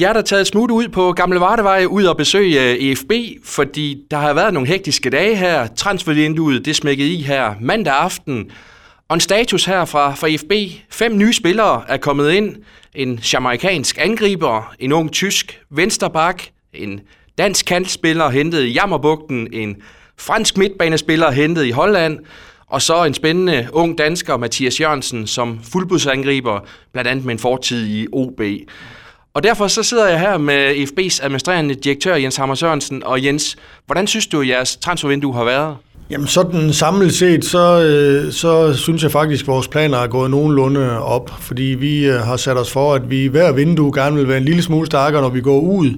Jeg er da taget smut ud på Gamle Vardevej ud og besøge øh, EFB, fordi der har været nogle hektiske dage her. Transfervinduet det smækkede i her mandag aften. Og en status her fra, fra EFB. Fem nye spillere er kommet ind. En jamaikansk angriber, en ung tysk vensterbak, en dansk kantspiller hentet i Jammerbugten, en fransk midtbanespiller hentet i Holland, og så en spændende ung dansker, Mathias Jørgensen, som fuldbudsangriber, blandt andet med en fortid i OB. Og derfor så sidder jeg her med FB's administrerende direktør Jens Hammer Sørensen. Og Jens, hvordan synes du, at jeres transfervindue har været? Jamen sådan samlet set, så, øh, så synes jeg faktisk, at vores planer er gået nogenlunde op, fordi vi øh, har sat os for, at vi hver vindue gerne vil være en lille smule stærkere, når vi går ud,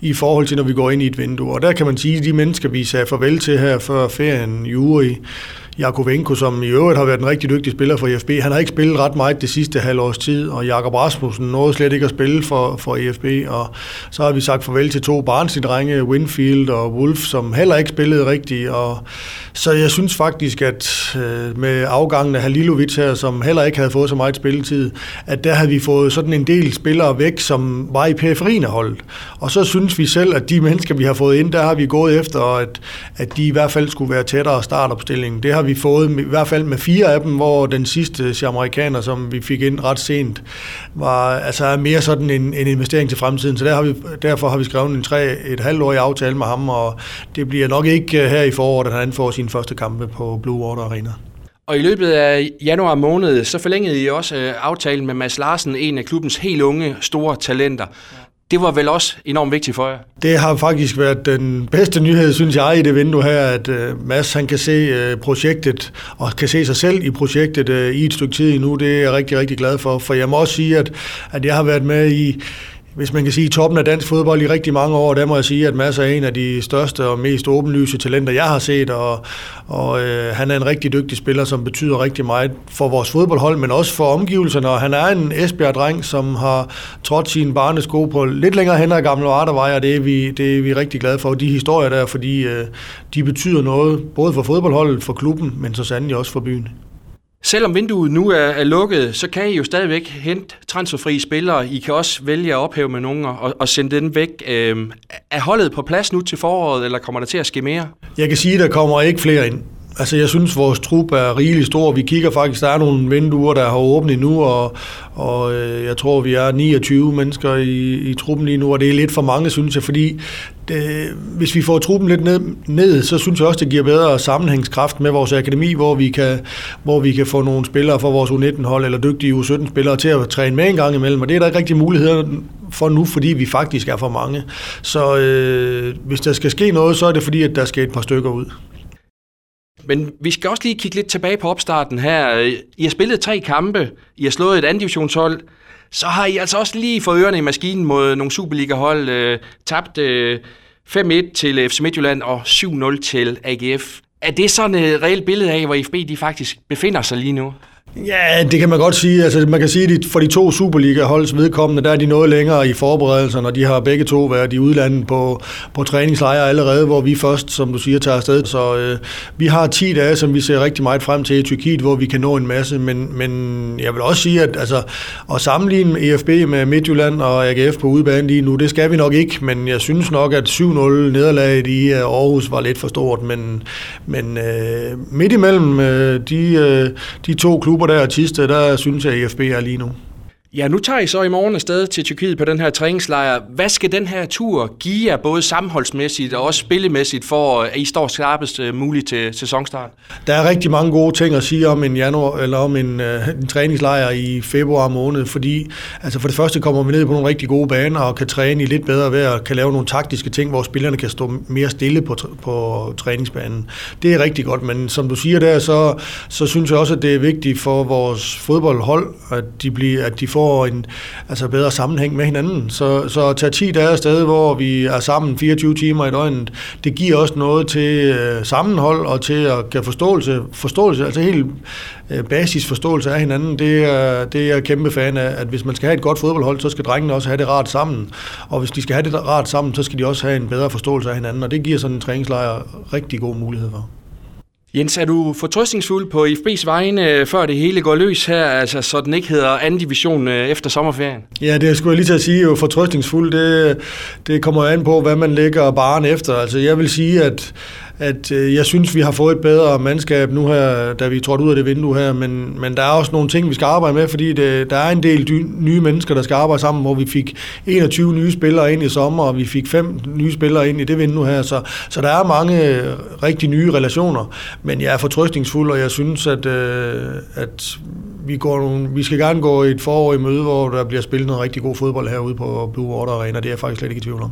i forhold til, når vi går ind i et vindue. Og der kan man sige, at de mennesker, vi sagde farvel til her før ferien, Juri, Jakovenko, som i øvrigt har været en rigtig dygtig spiller for EFB. Han har ikke spillet ret meget det sidste halvårs tid, og Jakob Rasmussen nåede slet ikke at spille for, for EFB, og så har vi sagt farvel til to barnslige Winfield og Wolf, som heller ikke spillede rigtigt, og så jeg synes faktisk, at øh, med afgangen af Halilovic her, som heller ikke havde fået så meget spilletid, at der havde vi fået sådan en del spillere væk, som var i periferien af holdet. Og så synes vi selv, at de mennesker, vi har fået ind, der har vi gået efter, at, at de i hvert fald skulle være tættere startopstillingen. Det har vi fået i hvert fald med fire af dem, hvor den sidste amerikaner, som vi fik ind ret sent, var altså mere sådan en, en investering til fremtiden. Så der har vi, derfor har vi skrevet en tre, et halvårig aftale med ham, og det bliver nok ikke øh, her i foråret, at han får sine første kampe på Blue Water Arena. Og i løbet af januar måned, så forlængede I også øh, aftalen med Mads Larsen, en af klubbens helt unge, store talenter. Det var vel også enormt vigtigt for jer? Det har faktisk været den bedste nyhed, synes jeg, i det vindue her, at uh, Mads han kan se øh, projektet, og kan se sig selv i projektet øh, i et stykke tid endnu. Det er jeg rigtig, rigtig glad for. For jeg må også sige, at, at jeg har været med i hvis man kan sige toppen af dansk fodbold i rigtig mange år, der må jeg sige, at Mads er en af de største og mest åbenlyse talenter, jeg har set, og, og øh, han er en rigtig dygtig spiller, som betyder rigtig meget for vores fodboldhold, men også for omgivelserne, og han er en Esbjerg-dreng, som har trådt sin barnesko på lidt længere hen ad Gamle Artervej, og det er, vi, det er vi rigtig glade for, de historier der, fordi øh, de betyder noget, både for fodboldholdet, for klubben, men så sandelig også for byen. Selvom vinduet nu er, er lukket, så kan I jo stadigvæk hente transferfri spillere. I kan også vælge at ophæve med nogen og, og sende den væk. Øhm, er holdet på plads nu til foråret, eller kommer der til at ske mere? Jeg kan sige, at der kommer ikke flere ind. Altså, jeg synes, vores trup er rigeligt stor. Vi kigger faktisk, der er nogle vinduer, der har åbnet nu, og, og øh, jeg tror, vi er 29 mennesker i, i truppen lige nu, og det er lidt for mange, synes jeg, fordi det, hvis vi får truppen lidt ned, ned, så synes jeg også, det giver bedre sammenhængskraft med vores akademi, hvor vi kan, hvor vi kan få nogle spillere fra vores U19-hold, eller dygtige U17-spillere til at træne med en gang imellem, og det er der ikke rigtig muligheder for nu, fordi vi faktisk er for mange. Så øh, hvis der skal ske noget, så er det fordi, at der skal et par stykker ud. Men vi skal også lige kigge lidt tilbage på opstarten her. I har spillet tre kampe, I har slået et andet divisionshold, så har I altså også lige fået ørerne i maskinen mod nogle Superliga-hold, øh, tabt øh, 5-1 til øh, FC Midtjylland og 7-0 til AGF. Er det sådan et reelt billede af, hvor IFB de faktisk befinder sig lige nu? Ja, det kan man godt sige. Altså, man kan sige, at for de to Superliga-holds vedkommende, der er de noget længere i forberedelserne, og de har begge to været i udlandet på, på træningslejre allerede, hvor vi først, som du siger, tager afsted. Så øh, vi har 10 dage, som vi ser rigtig meget frem til i Tyrkiet, hvor vi kan nå en masse. Men, men jeg vil også sige, at altså, at sammenligne EFB med Midtjylland og AGF på udebane lige nu, det skal vi nok ikke, men jeg synes nok, at 7-0 nederlaget i øh, Aarhus var lidt for stort. Men, men øh, midt imellem øh, de, øh, de to klubber, klubber der, Tiste, der synes jeg, at IFB er lige nu. Ja, nu tager I så i morgen afsted til Tyrkiet på den her træningslejr. Hvad skal den her tur give jer, både sammenholdsmæssigt og også spillemæssigt, for at I står skarpest øh, muligt til sæsonstart? Der er rigtig mange gode ting at sige om en januar eller om en, øh, en træningslejr i februar måned, fordi altså for det første kommer vi ned på nogle rigtig gode baner og kan træne i lidt bedre vejr, kan lave nogle taktiske ting, hvor spillerne kan stå mere stille på, på træningsbanen. Det er rigtig godt, men som du siger der, så, så synes jeg også, at det er vigtigt for vores fodboldhold, at de, bliver, at de får får en altså bedre sammenhæng med hinanden. Så, så at tage 10 dage afsted, hvor vi er sammen 24 timer i døgnet, det giver også noget til øh, sammenhold og til at kan forståelse, forståelse altså helt øh, basisforståelse af hinanden. Det er, det er jeg kæmpe fan af, at hvis man skal have et godt fodboldhold, så skal drengene også have det rart sammen. Og hvis de skal have det rart sammen, så skal de også have en bedre forståelse af hinanden, og det giver sådan en træningslejr rigtig god mulighed for. Jens, er du fortrøstningsfuld på IFB's vegne, øh, før det hele går løs her, altså så den ikke hedder anden division øh, efter sommerferien? Ja, det skulle jeg lige til at sige, jo fortrøstningsfuld, det, det kommer an på, hvad man lægger baren efter. Altså jeg vil sige, at at øh, jeg synes, vi har fået et bedre mandskab nu her, da vi trådte ud af det vindue her, men, men der er også nogle ting, vi skal arbejde med, fordi det, der er en del dy, nye mennesker, der skal arbejde sammen, hvor vi fik 21 nye spillere ind i sommer, og vi fik fem nye spillere ind i det vindue her, så, så der er mange rigtig nye relationer, men jeg er fortrøstningsfuld, og jeg synes, at, øh, at vi, går nogle, vi skal gerne gå et forår i møde, hvor der bliver spillet noget rigtig god fodbold herude på Blue Water Arena, det er jeg faktisk slet ikke i tvivl om.